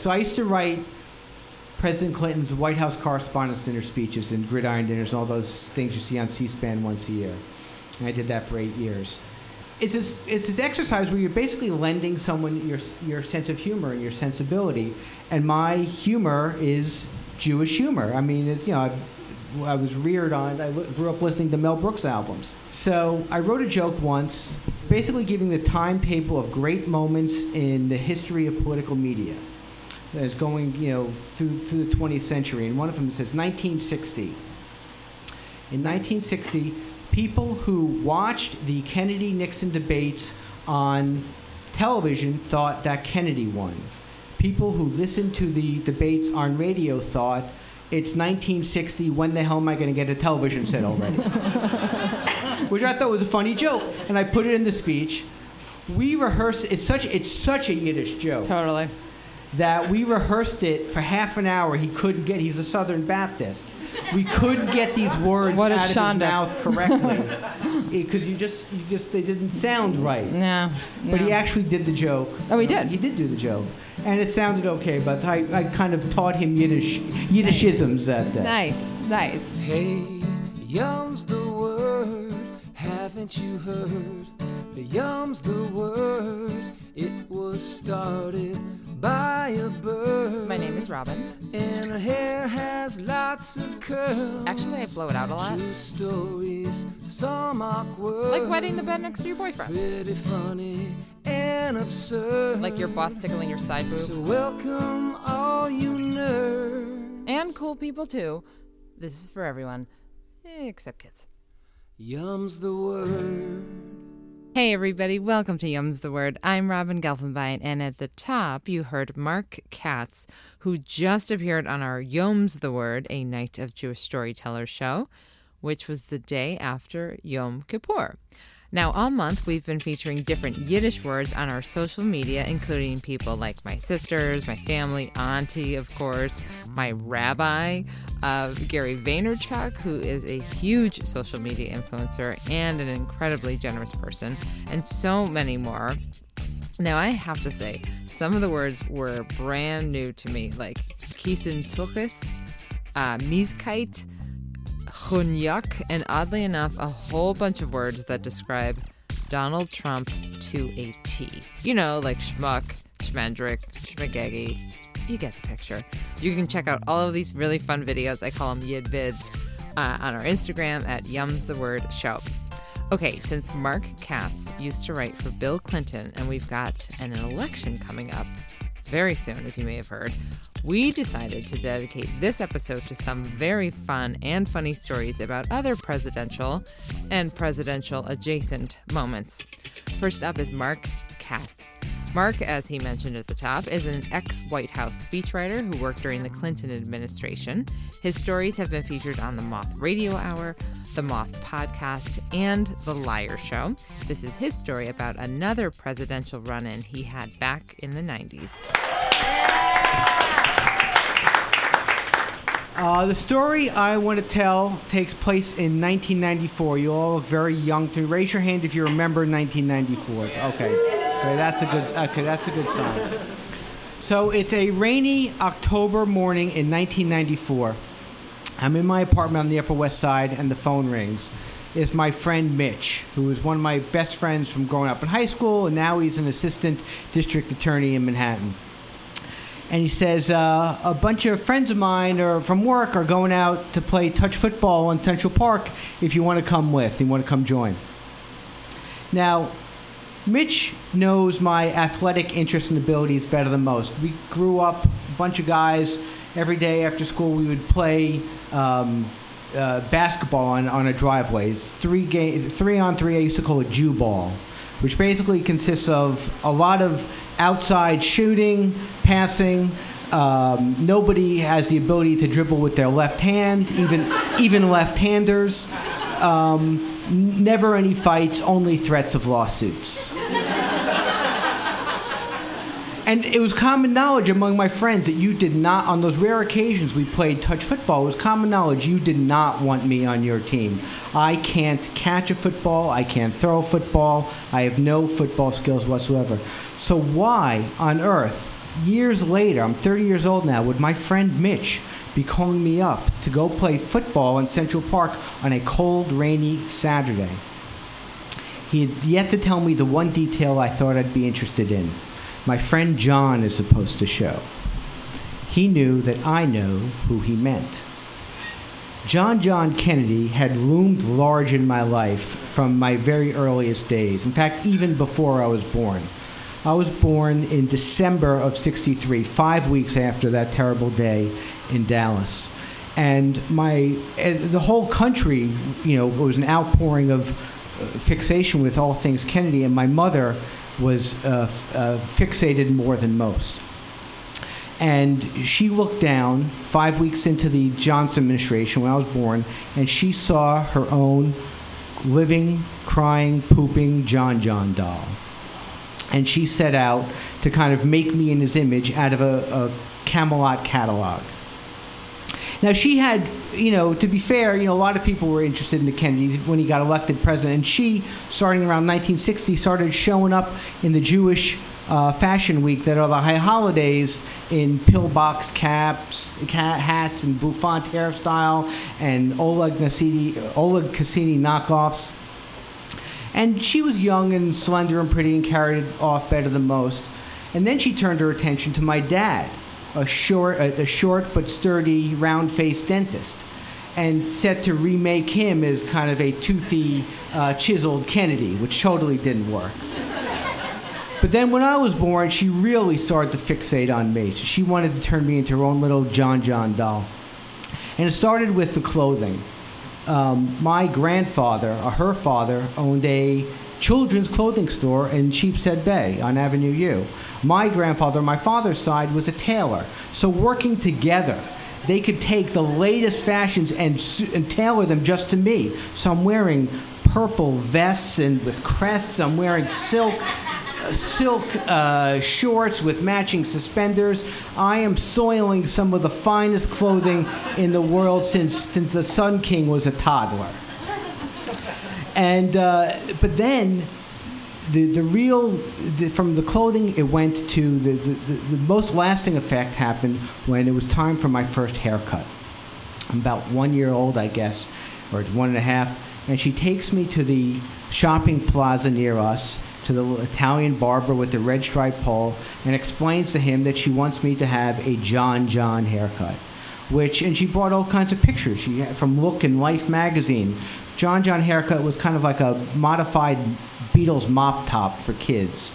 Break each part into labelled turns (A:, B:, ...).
A: So I used to write President Clinton's White House Correspondents' Dinner speeches and gridiron dinners and all those things you see on C-SPAN once a year. And I did that for eight years. It's this, it's this exercise where you're basically lending someone your, your sense of humor and your sensibility. And my humor is Jewish humor. I mean, you know, I, I was reared on, I grew up listening to Mel Brooks albums. So I wrote a joke once, basically giving the timetable of great moments in the history of political media that is going, you know, through, through the 20th century. And one of them says 1960. In 1960, people who watched the Kennedy Nixon debates on television thought that Kennedy won. People who listened to the debates on radio thought it's 1960. When the hell am I going to get a television set already? Which I thought was a funny joke, and I put it in the speech. We rehearse. It's such. It's such a Yiddish joke
B: Totally.
A: That we rehearsed it for half an hour. He couldn't get. He's a Southern Baptist. We couldn't get these words
B: What a
A: out of his mouth correctly because you just, you just, they didn't sound right.
B: No.
A: But he actually did the joke.
B: Oh, he did?
A: He did do the joke, and it sounded okay. But I, I kind of taught him Yiddish, Yiddishisms that day.
B: Nice. Nice.
C: Hey, yum's the word, haven't you heard? The yum's the word, it was started by a bird.
B: My name is Robin.
C: And her hair has lots of curls.
B: Actually, I blow it out a lot.
C: True stories, some awkward.
B: Like wetting the bed next to your boyfriend.
C: Pretty funny and absurd.
B: Like your boss tickling your side
C: So
B: boob.
C: welcome all you nerds.
B: And cool people too. This is for everyone, except kids.
C: Yum's the word.
B: Hey everybody, welcome to Yum's the Word. I'm Robin Gelfenbein, and at the top you heard Mark Katz, who just appeared on our Yom's the Word, a Night of Jewish Storytellers show, which was the day after Yom Kippur. Now, all month we've been featuring different Yiddish words on our social media, including people like my sisters, my family, auntie, of course, my rabbi, uh, Gary Vaynerchuk, who is a huge social media influencer and an incredibly generous person, and so many more. Now, I have to say, some of the words were brand new to me, like Kisen Tukis, uh, Chunyak, and oddly enough, a whole bunch of words that describe Donald Trump to a T. You know, like schmuck, schmendrick, schmagegi. You get the picture. You can check out all of these really fun videos. I call them Yid Vids uh, on our Instagram at Yums the Word Show. Okay, since Mark Katz used to write for Bill Clinton and we've got an election coming up very soon, as you may have heard, we decided to dedicate this episode to some very fun and funny stories about other presidential and presidential adjacent moments. First up is Mark Katz. Mark, as he mentioned at the top, is an ex White House speechwriter who worked during the Clinton administration. His stories have been featured on the Moth Radio Hour, the Moth Podcast, and The Liar Show. This is his story about another presidential run in he had back in the 90s.
A: Uh, the story I want to tell takes place in 1994. You all look very young to. Raise your hand if you remember 1994. Okay, okay that's a good. Okay, that's a good sign. So it's a rainy October morning in 1994. I'm in my apartment on the Upper West Side, and the phone rings. It's my friend Mitch, who is one of my best friends from growing up in high school, and now he's an assistant district attorney in Manhattan and he says uh, a bunch of friends of mine are from work are going out to play touch football in Central Park. If you want to come with, you want to come join. Now, Mitch knows my athletic interests and abilities better than most. We grew up a bunch of guys. Every day after school, we would play um, uh, basketball on, on a driveway. It's three game, three on three. I used to call it Jew ball, which basically consists of a lot of outside shooting, passing. Um, nobody has the ability to dribble with their left hand, even even left-handers. Um, never any fights, only threats of lawsuits. And it was common knowledge among my friends that you did not, on those rare occasions we played touch football, it was common knowledge you did not want me on your team. I can't catch a football, I can't throw a football, I have no football skills whatsoever. So, why on earth years later, I'm 30 years old now, would my friend Mitch be calling me up to go play football in Central Park on a cold, rainy Saturday. He had yet to tell me the one detail I thought I'd be interested in. My friend John is supposed to show. He knew that I know who he meant. John John Kennedy had loomed large in my life from my very earliest days. In fact, even before I was born. I was born in December of 63, five weeks after that terrible day in Dallas. And my, the whole country, you know, was an outpouring of uh, fixation with all things Kennedy, and my mother was uh, uh, fixated more than most. And she looked down five weeks into the Johnson administration when I was born, and she saw her own living, crying, pooping John John doll. And she set out to kind of make me in his image out of a, a Camelot catalog. Now she had, you know, to be fair, you know, a lot of people were interested in the Kennedys when he got elected president, and she, starting around 1960, started showing up in the Jewish uh, Fashion Week that are the high holidays in pillbox caps, cat hats, and bouffant hairstyle, and Oleg Cassini, Oleg Cassini knockoffs. And she was young and slender and pretty and carried off better than most. And then she turned her attention to my dad, a short, a, a short but sturdy, round-faced dentist, and set to remake him as kind of a toothy, uh, chiseled Kennedy, which totally didn't work. But then when I was born, she really started to fixate on me. She wanted to turn me into her own little John John doll. And it started with the clothing. Um, my grandfather, or her father, owned a children's clothing store in Sheepshead Bay on Avenue U. My grandfather, my father's side, was a tailor. So working together, they could take the latest fashions and, and tailor them just to me. So I'm wearing purple vests and with crests. I'm wearing silk silk uh, shorts with matching suspenders. I am soiling some of the finest clothing in the world since since the Sun King was a toddler. And uh, but then. The, the real the, from the clothing it went to the, the, the, most lasting effect happened when it was time for my first haircut i'm about one year old i guess or one and a half and she takes me to the shopping plaza near us to the Italian barber with the red striped pole and explains to him that she wants me to have a John John haircut. Which and she brought all kinds of pictures. She from Look and Life magazine. John John haircut was kind of like a modified Beatles mop top for kids.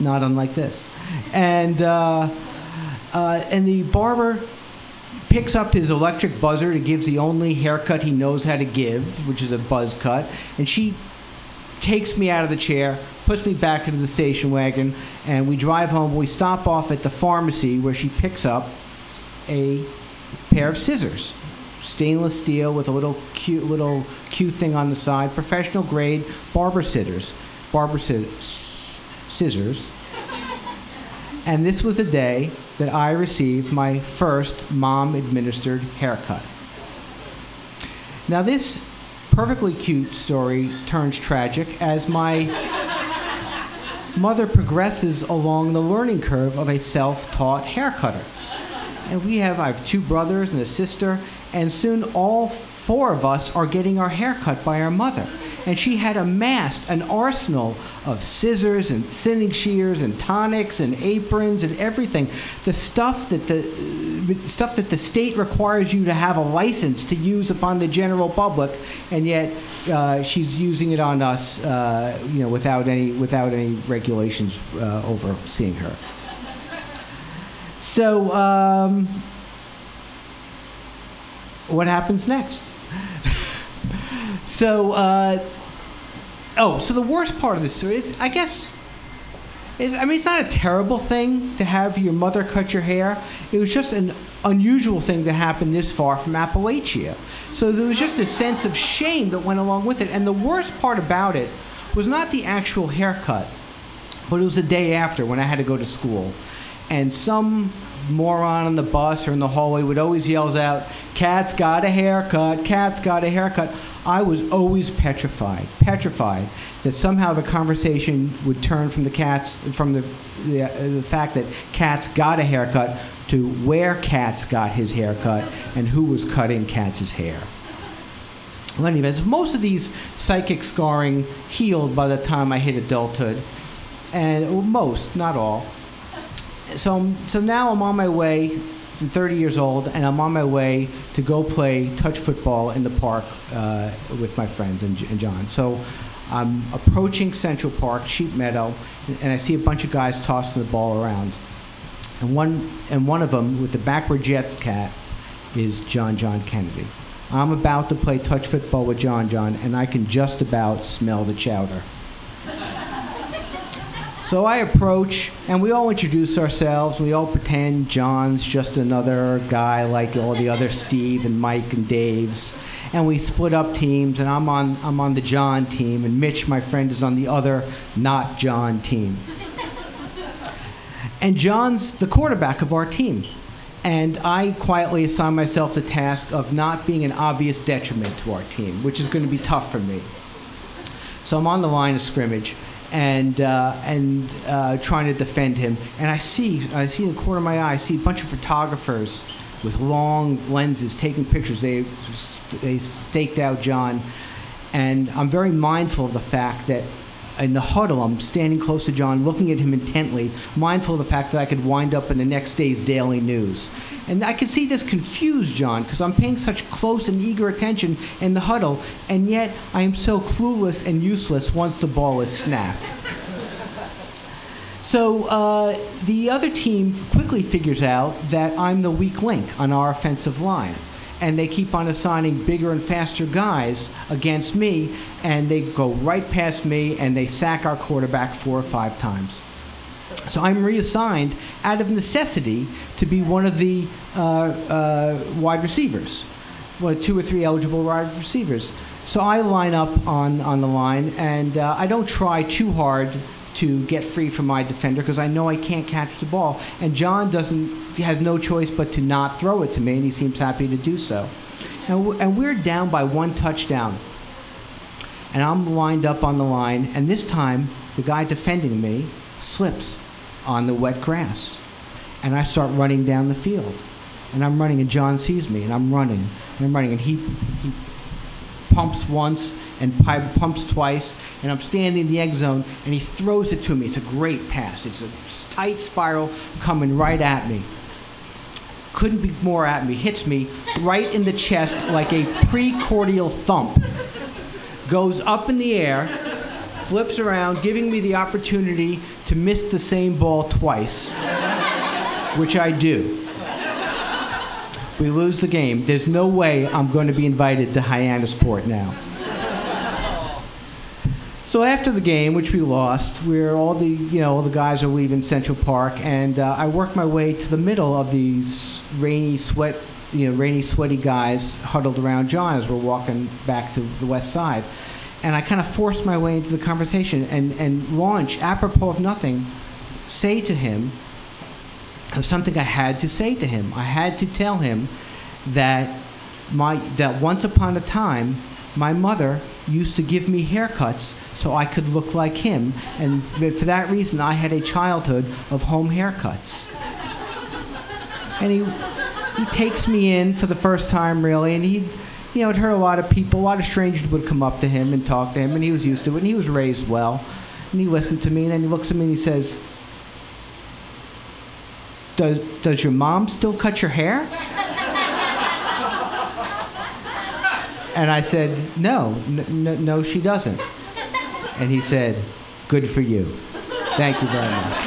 A: Not unlike this, and uh, uh, and the barber picks up his electric buzzer to gives the only haircut he knows how to give, which is a buzz cut, and she takes me out of the chair, puts me back into the station wagon, and we drive home. We stop off at the pharmacy where she picks up a pair of scissors, stainless steel with a little cute little cute thing on the side, professional grade barber scissors, barber sci- scissors. And this was a day that I received my first mom administered haircut. Now, this perfectly cute story turns tragic as my mother progresses along the learning curve of a self-taught haircutter. And we have I have two brothers and a sister, and soon all four of us are getting our hair cut by our mother. And she had amassed an arsenal of scissors and thinning shears and tonics and aprons and everything. The stuff that the stuff that the state requires you to have a license to use upon the general public, and yet uh, she's using it on us, uh, you know, without any without any regulations uh, overseeing her. So, um, what happens next? so, uh, oh, so the worst part of this is, I guess, I mean, it's not a terrible thing to have your mother cut your hair. It was just an unusual thing to happen this far from Appalachia. So there was just a sense of shame that went along with it. And the worst part about it was not the actual haircut, but it was the day after when I had to go to school. And some moron on the bus or in the hallway would always yells out, "Katz got a haircut! Katz got a haircut!" I was always petrified, petrified that somehow the conversation would turn from the cats, from the the, uh, the fact that Katz got a haircut to where Katz got his haircut and who was cutting Katz' hair. Well, anyways, most of these psychic scarring healed by the time I hit adulthood, and well, most, not all. So, so now I'm on my way. I'm 30 years old, and I'm on my way to go play touch football in the park uh, with my friends and, and John. So I'm approaching Central Park, Sheep Meadow, and I see a bunch of guys tossing the ball around. And one, and one of them, with the backward Jets cat, is John John Kennedy. I'm about to play touch football with John John, and I can just about smell the chowder. So I approach, and we all introduce ourselves. We all pretend John's just another guy like all the other Steve and Mike and Dave's. And we split up teams, and I'm on, I'm on the John team, and Mitch, my friend, is on the other not John team. And John's the quarterback of our team. And I quietly assign myself the task of not being an obvious detriment to our team, which is going to be tough for me. So I'm on the line of scrimmage, and uh, and uh, trying to defend him. And I see I see in the corner of my eye I see a bunch of photographers with long lenses taking pictures. They they staked out John, and I'm very mindful of the fact that. In the huddle, I'm standing close to John, looking at him intently, mindful of the fact that I could wind up in the next day's daily news. And I could see this confuse John because I'm paying such close and eager attention in the huddle, and yet I am so clueless and useless once the ball is snapped. So uh, the other team quickly figures out that I'm the weak link on our offensive line. And they keep on assigning bigger and faster guys against me, and they go right past me and they sack our quarterback four or five times. So I'm reassigned out of necessity to be one of the uh, uh, wide receivers, one two or three eligible wide receivers. So I line up on, on the line, and uh, I don't try too hard to get free from my defender because I know I can't catch the ball. And John doesn't has no choice but to not throw it to me, and he seems happy to do so. And, and we're down by one touchdown. And I'm lined up on the line, and this time the guy defending me slips on the wet grass. And I start running down the field. And I'm running, and John sees me, and I'm running, and I'm running, and he, he pumps once and pumps twice, and I'm standing in the end zone, and he throws it to me. It's a great pass. It's a tight spiral coming right at me. Couldn't be more at me. Hits me right in the chest like a precordial thump. Goes up in the air, flips around, giving me the opportunity to miss the same ball twice, which I do. We lose the game. There's no way I'm going to be invited to Hyannisport now. So after the game, which we lost, we're all the you know all the guys are leaving Central Park, and uh, I work my way to the middle of these rainy, sweat, you know, rainy, sweaty guys huddled around John as we're walking back to the west side, and I kind of force my way into the conversation and and launch apropos of nothing, say to him of something I had to say to him. I had to tell him that my that once upon a time my mother used to give me haircuts so I could look like him, and for that reason I had a childhood of home haircuts. And he he takes me in for the first time really, and he. You know, it hurt a lot of people. A lot of strangers would come up to him and talk to him, and he was used to it. And he was raised well, and he listened to me. And then he looks at me and he says, does, does your mom still cut your hair? And I said, no, n- n- no, she doesn't. And he said, good for you. Thank you very much.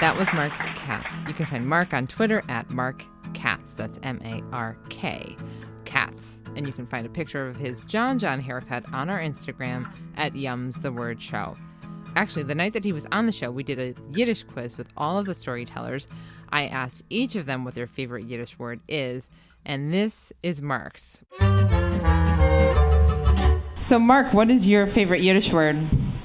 B: That was Mark Katz. You can find Mark on Twitter at Mark Katz. That's M A R K. Katz. And you can find a picture of his John John haircut on our Instagram at Yums the Word Show. Actually, the night that he was on the show, we did a Yiddish quiz with all of the storytellers. I asked each of them what their favorite Yiddish word is, and this is Mark's. So, Mark, what is your favorite Yiddish word?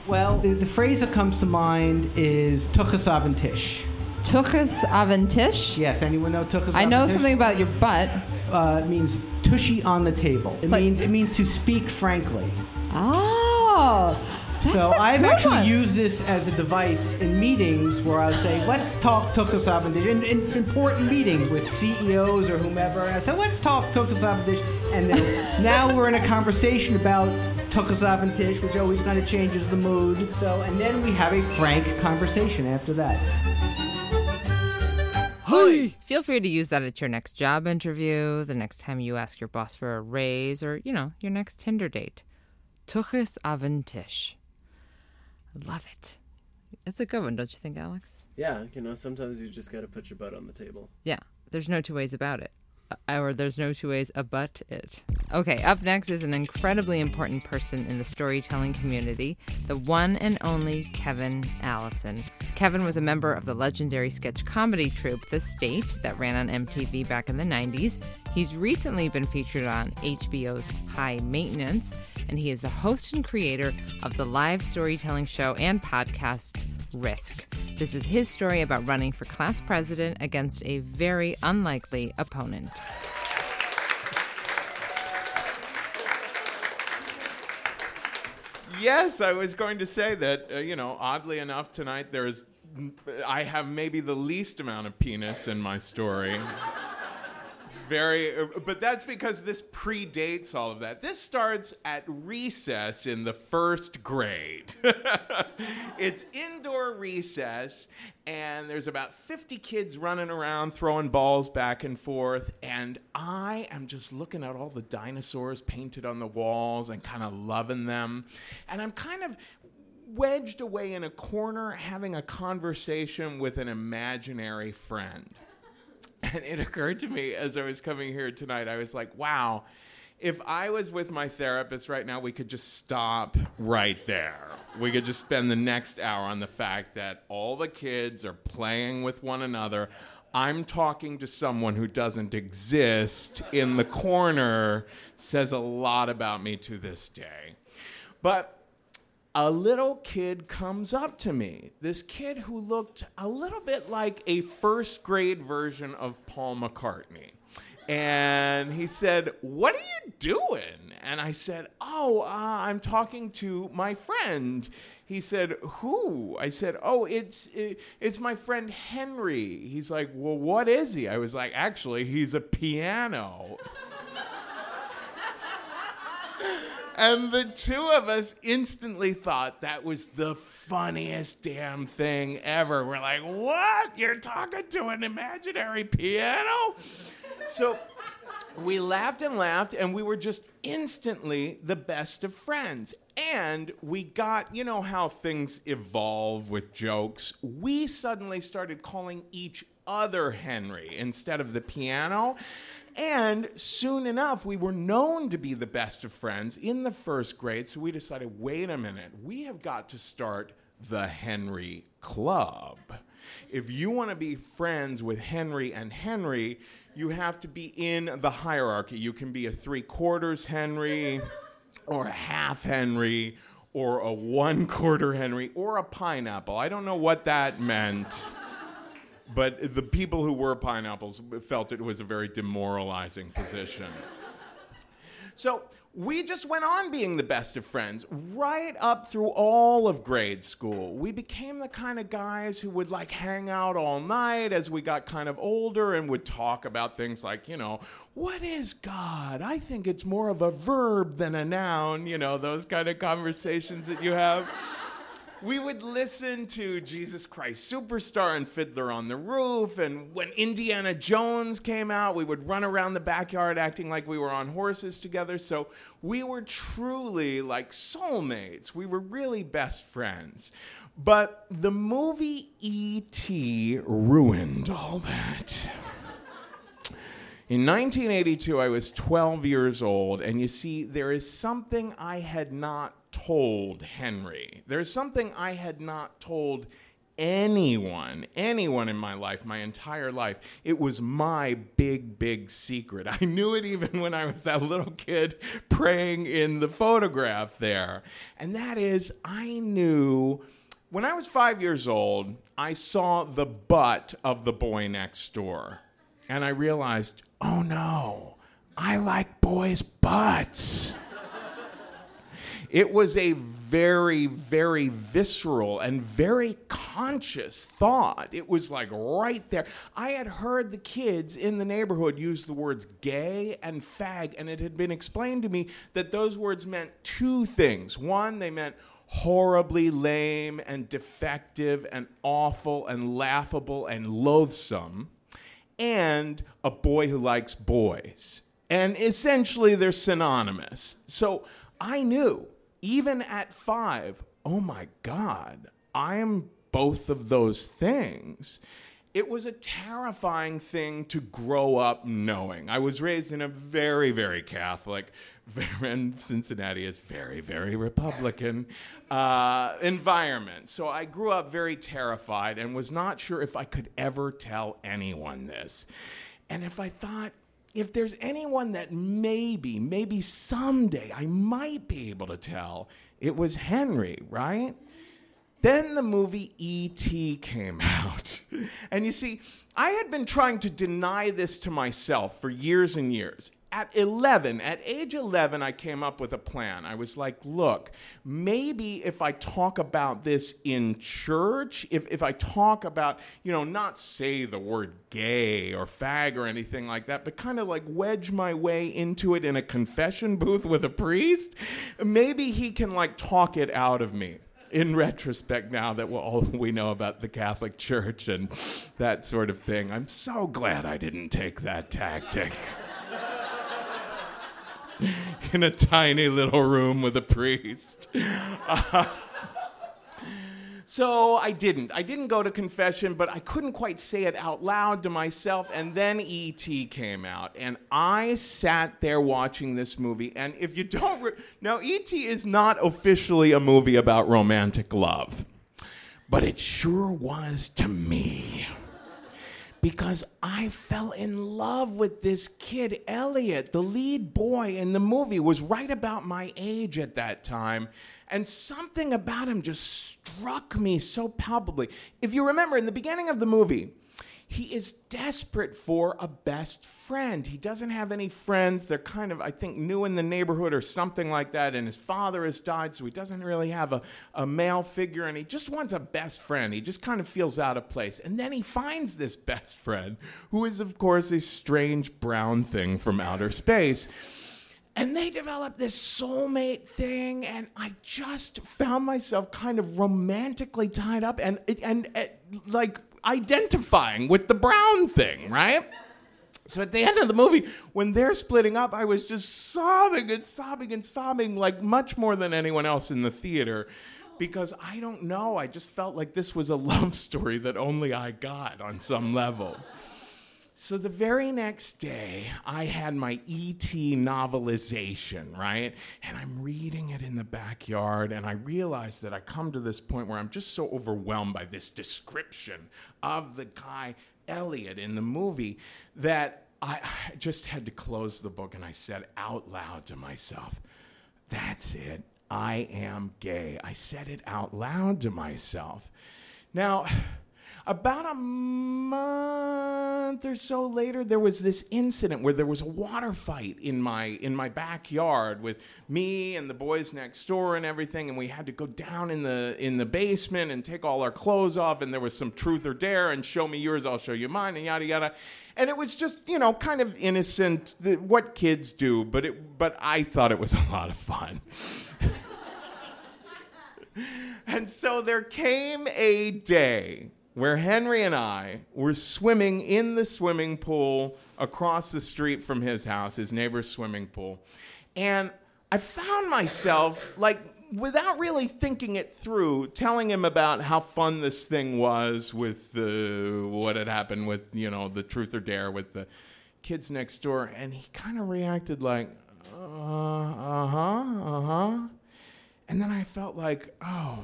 A: Well, the, the phrase that comes to mind is tuchas aventish.
B: Tuchus Aventish.
A: Yes, anyone know tuchus?
B: I know something about your butt.
A: Uh, it means tushy on the table. It
B: But-
A: means it means to speak frankly.
B: Oh. That's
A: so I've actually
B: one.
A: used this as a device in meetings where I would say, "Let's talk tuchus aventish," in, in important meetings with CEOs or whomever. And I said, "Let's talk tuchus aventish," and then now we're in a conversation about tuchus aventish, which always kind of changes the mood. So, and then we have a frank conversation after that.
B: Feel free to use that at your next job interview, the next time you ask your boss for a raise, or, you know, your next Tinder date. Tuchus Aventish. I love it. It's a good one, don't you think, Alex?
D: Yeah, you know, sometimes you just got to put your butt on the table.
B: Yeah, there's no two ways about it. Or there's no two ways about it. Okay, up next is an incredibly important person in the storytelling community, the one and only Kevin Allison. Kevin was a member of the legendary sketch comedy troupe The State that ran on MTV back in the 90s. He's recently been featured on HBO's High Maintenance, and he is the host and creator of the live storytelling show and podcast Risk. This is his story about running for class president against a very unlikely opponent.
E: Yes, I was going to say that, uh, you know, oddly enough, tonight there's. I have maybe the least amount of penis in my story. Very, uh, but that's because this predates all of that. This starts at recess in the first grade. it's indoor recess, and there's about 50 kids running around throwing balls back and forth. And I am just looking at all the dinosaurs painted on the walls and kind of loving them. And I'm kind of wedged away in a corner having a conversation with an imaginary friend. And it occurred to me as I was coming here tonight, I was like, wow, if I was with my therapist right now, we could just stop right there. We could just spend the next hour on the fact that all the kids are playing with one another. I'm talking to someone who doesn't exist in the corner, says a lot about me to this day. But a little kid comes up to me. This kid who looked a little bit like a first grade version of Paul McCartney. And he said, What are you doing? And I said, Oh, uh, I'm talking to my friend. He said, Who? I said, Oh, it's, it, it's my friend Henry. He's like, Well, what is he? I was like, Actually, he's a piano. And the two of us instantly thought that was the funniest damn thing ever. We're like, what? You're talking to an imaginary piano? So we laughed and laughed, and we were just instantly the best of friends. And we got, you know, how things evolve with jokes. We suddenly started calling each other Henry instead of the piano. And soon enough, we were known to be the best of friends in the first grade. So we decided wait a minute, we have got to start the Henry Club. If you want to be friends with Henry and Henry, you have to be in the hierarchy. You can be a three quarters Henry, or a half Henry, or a one quarter Henry, or a pineapple. I don't know what that meant but the people who were pineapples felt it was a very demoralizing position. So we just went on being the best of friends right up through all of grade school. We became the kind of guys who would like hang out all night as we got kind of older and would talk about things like, you know, what is God? I think it's more of a verb than a noun, you know, those kind of conversations that you have we would listen to Jesus Christ Superstar and Fiddler on the Roof. And when Indiana Jones came out, we would run around the backyard acting like we were on horses together. So we were truly like soulmates. We were really best friends. But the movie E.T. ruined all that. In 1982, I was 12 years old, and you see, there is something I had not told Henry. There's something I had not told anyone, anyone in my life, my entire life. It was my big, big secret. I knew it even when I was that little kid praying in the photograph there. And that is, I knew when I was five years old, I saw the butt of the boy next door. And I realized, oh no, I like boys' butts. It was a very, very visceral and very conscious thought. It was like right there. I had heard the kids in the neighborhood use the words gay and fag, and it had been explained to me that those words meant two things. One, they meant horribly lame and defective and awful and laughable and loathsome, and a boy who likes boys. And essentially, they're synonymous. So I knew even at five, oh my God, I am both of those things. It was a terrifying thing to grow up knowing. I was raised in a very, very Catholic, and Cincinnati is very, very Republican uh, environment. So I grew up very terrified and was not sure if I could ever tell anyone this. And if I thought, if there's anyone that maybe, maybe someday I might be able to tell, it was Henry, right? Then the movie E.T. came out. and you see, I had been trying to deny this to myself for years and years at 11, at age 11, I came up with a plan. I was like, look, maybe if I talk about this in church, if, if I talk about, you know, not say the word gay or fag or anything like that, but kind of like wedge my way into it in a confession booth with a priest, maybe he can like talk it out of me in retrospect now that we all we know about the Catholic Church and that sort of thing, I'm so glad I didn't take that tactic. in a tiny little room with a priest. Uh, so I didn't. I didn't go to confession, but I couldn't quite say it out loud to myself. And then E.T. came out, and I sat there watching this movie. And if you don't, re- now E.T. is not officially a movie about romantic love, but it sure was to me because I fell in love with this kid, Elliot. The lead boy in the movie was right about my age at that time. And something about him just struck me so palpably. If you remember, in the beginning of the movie, he is desperate for a best friend. He doesn't have any friends. They're kind of, I think, new in the neighborhood or something like that. And his father has died, so he doesn't really have a, a male figure. And he just wants a best friend. He just kind of feels out of place. And then he finds this best friend, who is, of course, a strange brown thing from outer space. And they develop this soulmate thing, and I just found myself kind of romantically tied up and, and, and like identifying with the brown thing, right? So at the end of the movie, when they're splitting up, I was just sobbing and sobbing and sobbing, like much more than anyone else in the theater, because I don't know. I just felt like this was a love story that only I got on some level. So the very next day, I had my ET novelization, right? And I'm reading it in the backyard, and I realize that I come to this point where I'm just so overwhelmed by this description of the guy, Elliot, in the movie that I, I just had to close the book and I said out loud to myself, That's it. I am gay. I said it out loud to myself. Now, about a month or so later, there was this incident where there was a water fight in my in my backyard with me and the boys next door and everything, and we had to go down in the in the basement and take all our clothes off, and there was some truth or dare and show me yours, I'll show you mine, and yada yada. And it was just you know kind of innocent, what kids do, but it but I thought it was a lot of fun. and so there came a day where Henry and I were swimming in the swimming pool across the street from his house, his neighbor's swimming pool. And I found myself, like, without really thinking it through, telling him about how fun this thing was with the, what had happened with, you know, the truth or dare with the kids next door. And he kind of reacted like, uh huh, uh huh. And then I felt like, oh,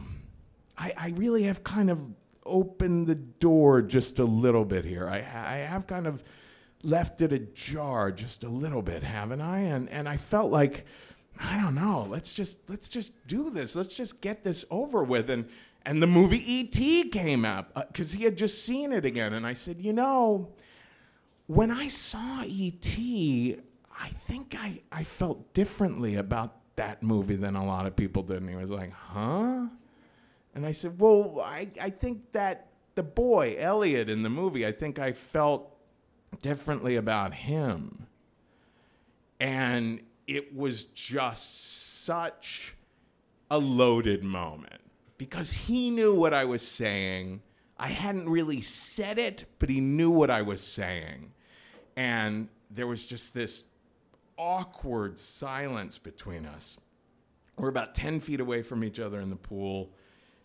E: I, I really have kind of opened the door just a little bit here. I, I have kind of left it ajar just a little bit, haven't I? And and I felt like I don't know. Let's just let's just do this. Let's just get this over with. And And the movie E.T. came up uh, because he had just seen it again. And I said, You know, when I saw E.T., I think I, I felt differently about that movie than a lot of people did. And he was like, Huh? And I said, Well, I, I think that the boy, Elliot, in the movie, I think I felt differently about him. And it was just such a loaded moment because he knew what I was saying. I hadn't really said it, but he knew what I was saying. And there was just this awkward silence between us. We're about 10 feet away from each other in the pool.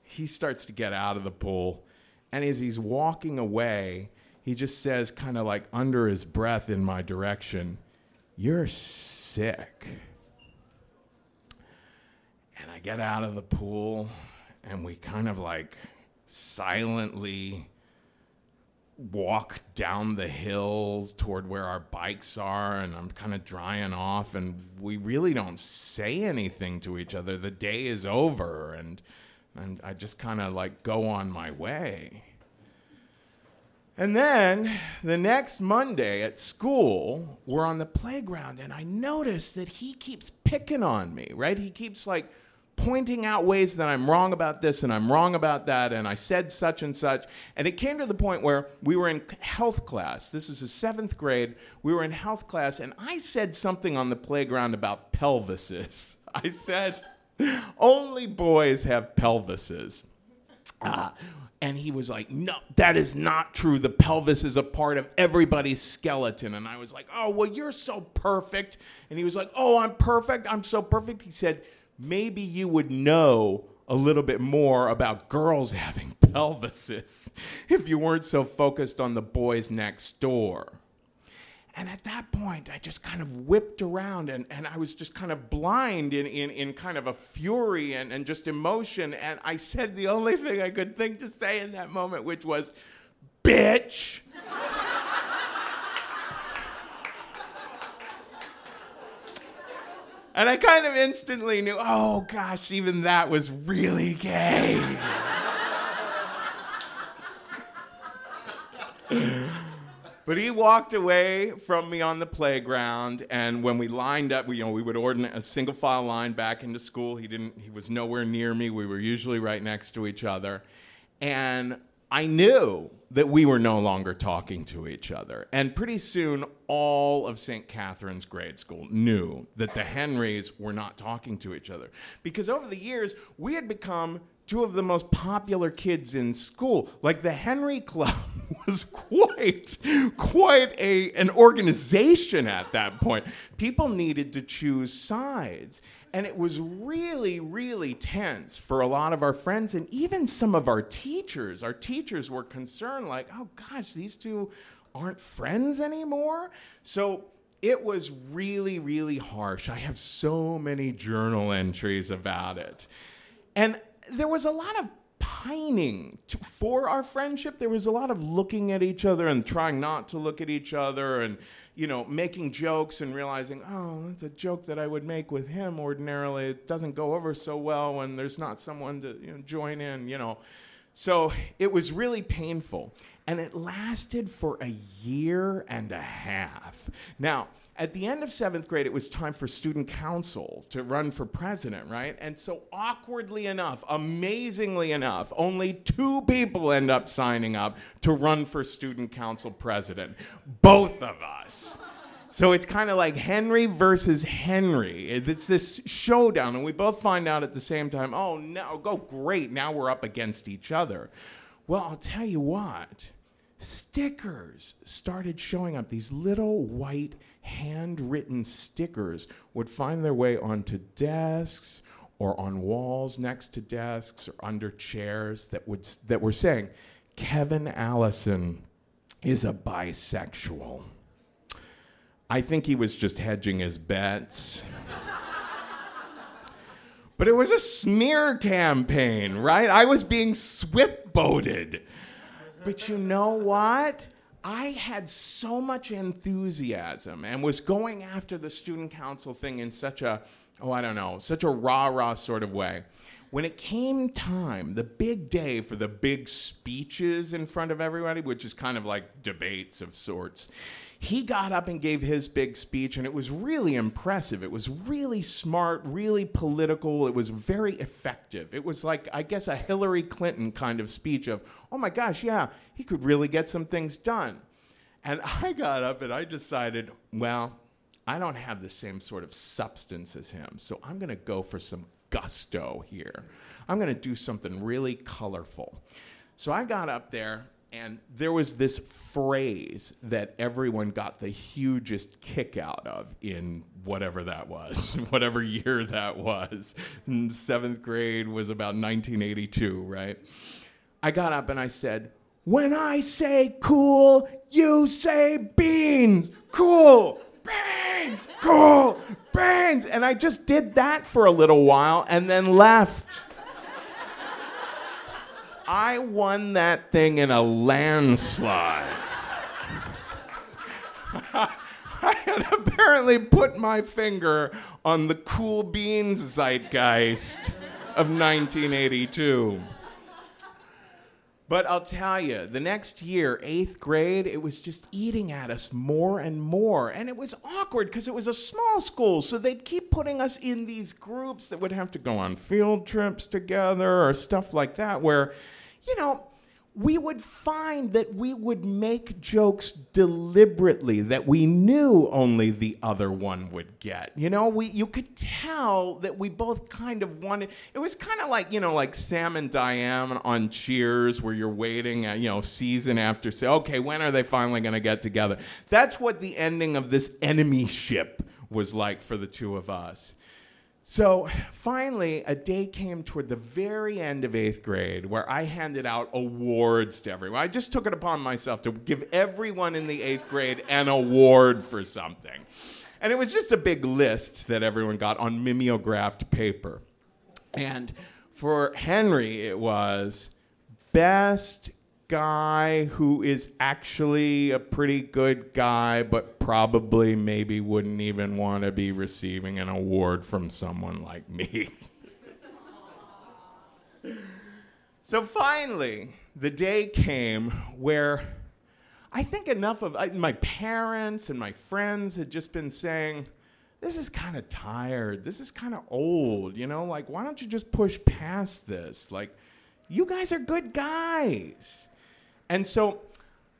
E: He starts to get out of the pool. And as he's walking away, he just says, kind of like under his breath in my direction, You're sick. And I get out of the pool, and we kind of like silently walk down the hill toward where our bikes are and I'm kind of drying off and we really don't say anything to each other. The day is over and and I just kind of like go on my way. And then the next Monday at school, we're on the playground and I notice that he keeps picking on me, right? He keeps like pointing out ways that I'm wrong about this and I'm wrong about that and I said such and such. And it came to the point where we were in health class. This is the seventh grade. We were in health class and I said something on the playground about pelvises. I said, only boys have pelvises. Uh, and he was like, No, that is not true. The pelvis is a part of everybody's skeleton. And I was like, Oh, well, you're so perfect. And he was like, Oh, I'm perfect. I'm so perfect. He said, Maybe you would know a little bit more about girls having pelvises if you weren't so focused on the boys next door. And at that point, I just kind of whipped around and, and I was just kind of blind in, in, in kind of a fury and, and just emotion. And I said the only thing I could think to say in that moment, which was, bitch. and I kind of instantly knew, oh gosh, even that was really gay. But he walked away from me on the playground, and when we lined up, we, you know, we would order a single file line back into school. He didn't. He was nowhere near me. We were usually right next to each other, and I knew that we were no longer talking to each other. And pretty soon, all of St. Catherine's grade school knew that the Henrys were not talking to each other because over the years we had become two of the most popular kids in school. Like the Henry Club was quite quite a an organization at that point. People needed to choose sides. And it was really, really tense for a lot of our friends and even some of our teachers. Our teachers were concerned, like, oh gosh, these two aren't friends anymore. So it was really, really harsh. I have so many journal entries about it. And there was a lot of pining to, for our friendship. There was a lot of looking at each other and trying not to look at each other and, you know, making jokes and realizing, oh, that's a joke that I would make with him ordinarily. It doesn't go over so well when there's not someone to you know, join in, you know. So it was really painful. And it lasted for a year and a half. Now, at the end of seventh grade, it was time for student council to run for president, right? And so, awkwardly enough, amazingly enough, only two people end up signing up to run for student council president. Both of us. So it's kind of like Henry versus Henry. It's this showdown, and we both find out at the same time, oh, no, go great. Now we're up against each other. Well, I'll tell you what, stickers started showing up, these little white handwritten stickers would find their way onto desks or on walls next to desks or under chairs that would that were saying Kevin Allison is a bisexual. I think he was just hedging his bets. but it was a smear campaign, right? I was being swift boated. But you know what? I had so much enthusiasm and was going after the student council thing in such a, oh, I don't know, such a rah rah sort of way. when it came time, the big day for the big speeches in front of everybody, which is kind of like debates of sorts, he got up and gave his big speech, and it was really impressive. It was really smart, really political. It was very effective. It was like, I guess, a Hillary Clinton kind of speech of, oh my gosh, yeah, he could really get some things done. And I got up and I decided, well, I don't have the same sort of substance as him, so I'm going to go for some gusto here. I'm going to do something really colorful. So I got up there, and there was this phrase that everyone got the hugest kick out of in whatever that was, whatever year that was. Seventh grade was about 1982, right? I got up and I said, When I say cool, you say beans. Cool, beans, cool, beans. And I just did that for a little while and then left. I won that thing in a landslide. I had apparently put my finger on the cool beans zeitgeist of 1982. But I'll tell you, the next year, eighth grade, it was just eating at us more and more. And it was awkward because it was a small school. So they'd keep putting us in these groups that would have to go on field trips together or stuff like that, where, you know, we would find that we would make jokes deliberately that we knew only the other one would get. You know, we you could tell that we both kind of wanted. It was kind of like you know, like Sam and Diane on Cheers, where you're waiting, you know, season after say, okay, when are they finally going to get together? That's what the ending of this enemy ship was like for the two of us. So finally, a day came toward the very end of eighth grade where I handed out awards to everyone. I just took it upon myself to give everyone in the eighth grade an award for something. And it was just a big list that everyone got on mimeographed paper. And for Henry, it was best guy who is actually a pretty good guy, but probably maybe wouldn't even want to be receiving an award from someone like me. so finally, the day came where I think enough of uh, my parents and my friends had just been saying, this is kind of tired. This is kind of old, you know? Like, why don't you just push past this? Like, you guys are good guys. And so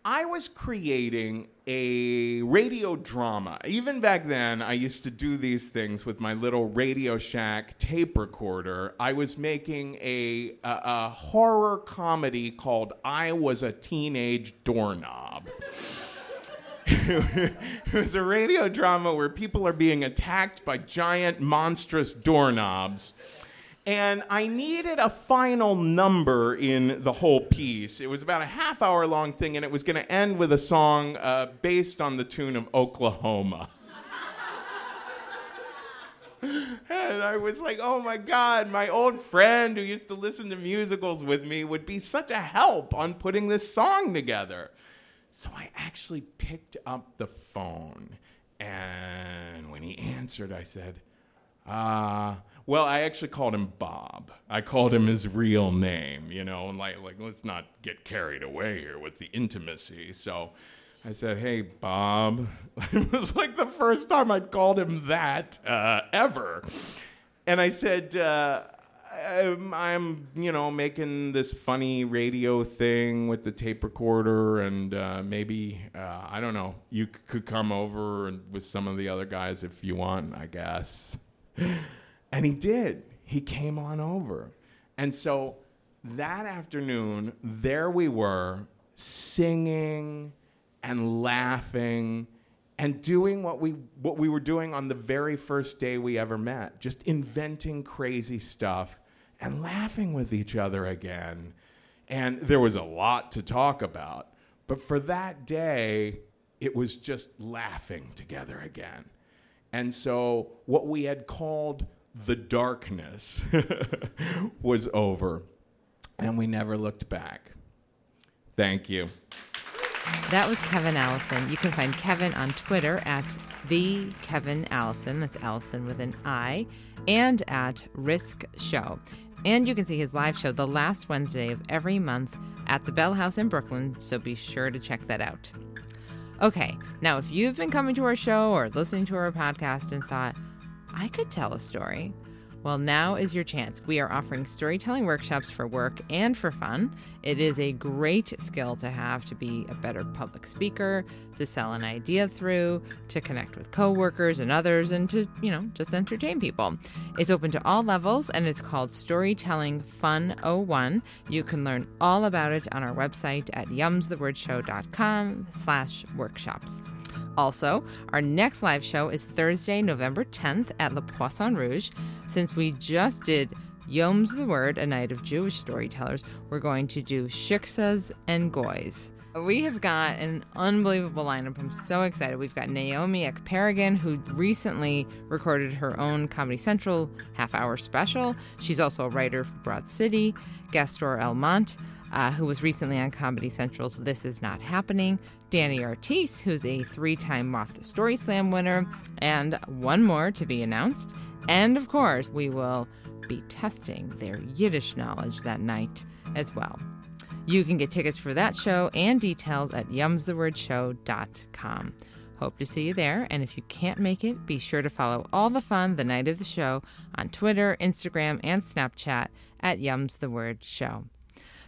E: I was creating a radio drama. Even back then, I used to do these things with my little Radio Shack tape recorder. I was making a, a, a horror comedy called I Was a Teenage Doorknob. it was a radio drama where people are being attacked by giant, monstrous doorknobs and I needed a final number in the whole piece. It was about a half hour long thing, and it was going to end with a song uh, based on the tune of Oklahoma. and I was like, oh my God, my old friend who used to listen to musicals with me would be such a help on putting this song together. So I actually picked up the phone, and when he answered, I said, ah. Uh, well, I actually called him Bob. I called him his real name, you know, and like, like let's not get carried away here with the intimacy. So I said, "Hey, Bob." it was like the first time I'd called him that uh, ever, and I said. Uh, I'm, I'm, you know, making this funny radio thing with the tape recorder, and uh, maybe uh, I don't know. You could come over and with some of the other guys if you want, I guess. And he did. He came on over. And so that afternoon, there we were singing and laughing and doing what we what we were doing on the very first day we ever met, just inventing crazy stuff and laughing with each other again. And there was a lot to talk about, but for that day, it was just laughing together again. And so what we had called the darkness was over, and we never looked back. Thank you.
B: That was Kevin Allison. You can find Kevin on Twitter at the Kevin Allison. That's Allison with an I, and at Risk Show. And you can see his live show the last Wednesday of every month at the Bell House in Brooklyn, so be sure to check that out. Okay, now if you've been coming to our show or listening to our podcast and thought, I could tell a story, well, now is your chance. We are offering storytelling workshops for work and for fun. It is a great skill to have to be a better public speaker, to sell an idea through, to connect with coworkers and others, and to, you know, just entertain people. It's open to all levels and it's called Storytelling Fun 01. You can learn all about it on our website at yumsthewordshow.com slash workshops. Also, our next live show is Thursday, November 10th at Le Poisson Rouge. Since we just did Yom's the Word, a night of Jewish storytellers, we're going to do Shiksas and Goys. We have got an unbelievable lineup. I'm so excited. We've got Naomi Ekperigin, who recently recorded her own Comedy Central half hour special. She's also a writer for Broad City, Gastor Almonte, uh, who was recently on Comedy Central's This Is Not Happening, Danny Artis, who's a three time Moth Story Slam winner, and one more to be announced. And of course, we will be testing their Yiddish knowledge that night as well. You can get tickets for that show and details at yumsthewordshow.com. Hope to see you there, and if you can't make it, be sure to follow all the fun the night of the show on Twitter, Instagram, and Snapchat at Yums the Word Show.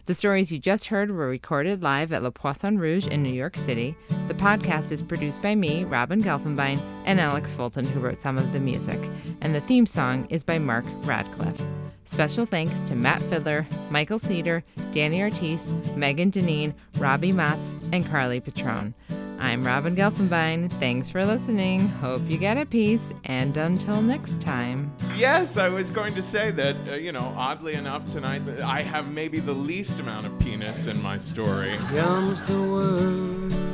B: The stories you just heard were recorded live at Le Poisson Rouge in New York City. The podcast is produced by me, Robin Gelfenbein, and Alex Fulton, who wrote some of the music. And the theme song is by Mark Radcliffe. Special thanks to Matt Fiddler, Michael Cedar, Danny Artis, Megan Deneen, Robbie Matz, and Carly Patrone. I'm Robin Gelfenbein. Thanks for listening. Hope you get a piece. And until next time.
E: Yes, I was going to say that, uh, you know, oddly enough, tonight I have maybe the least amount of penis in my story.
C: Yum's the word.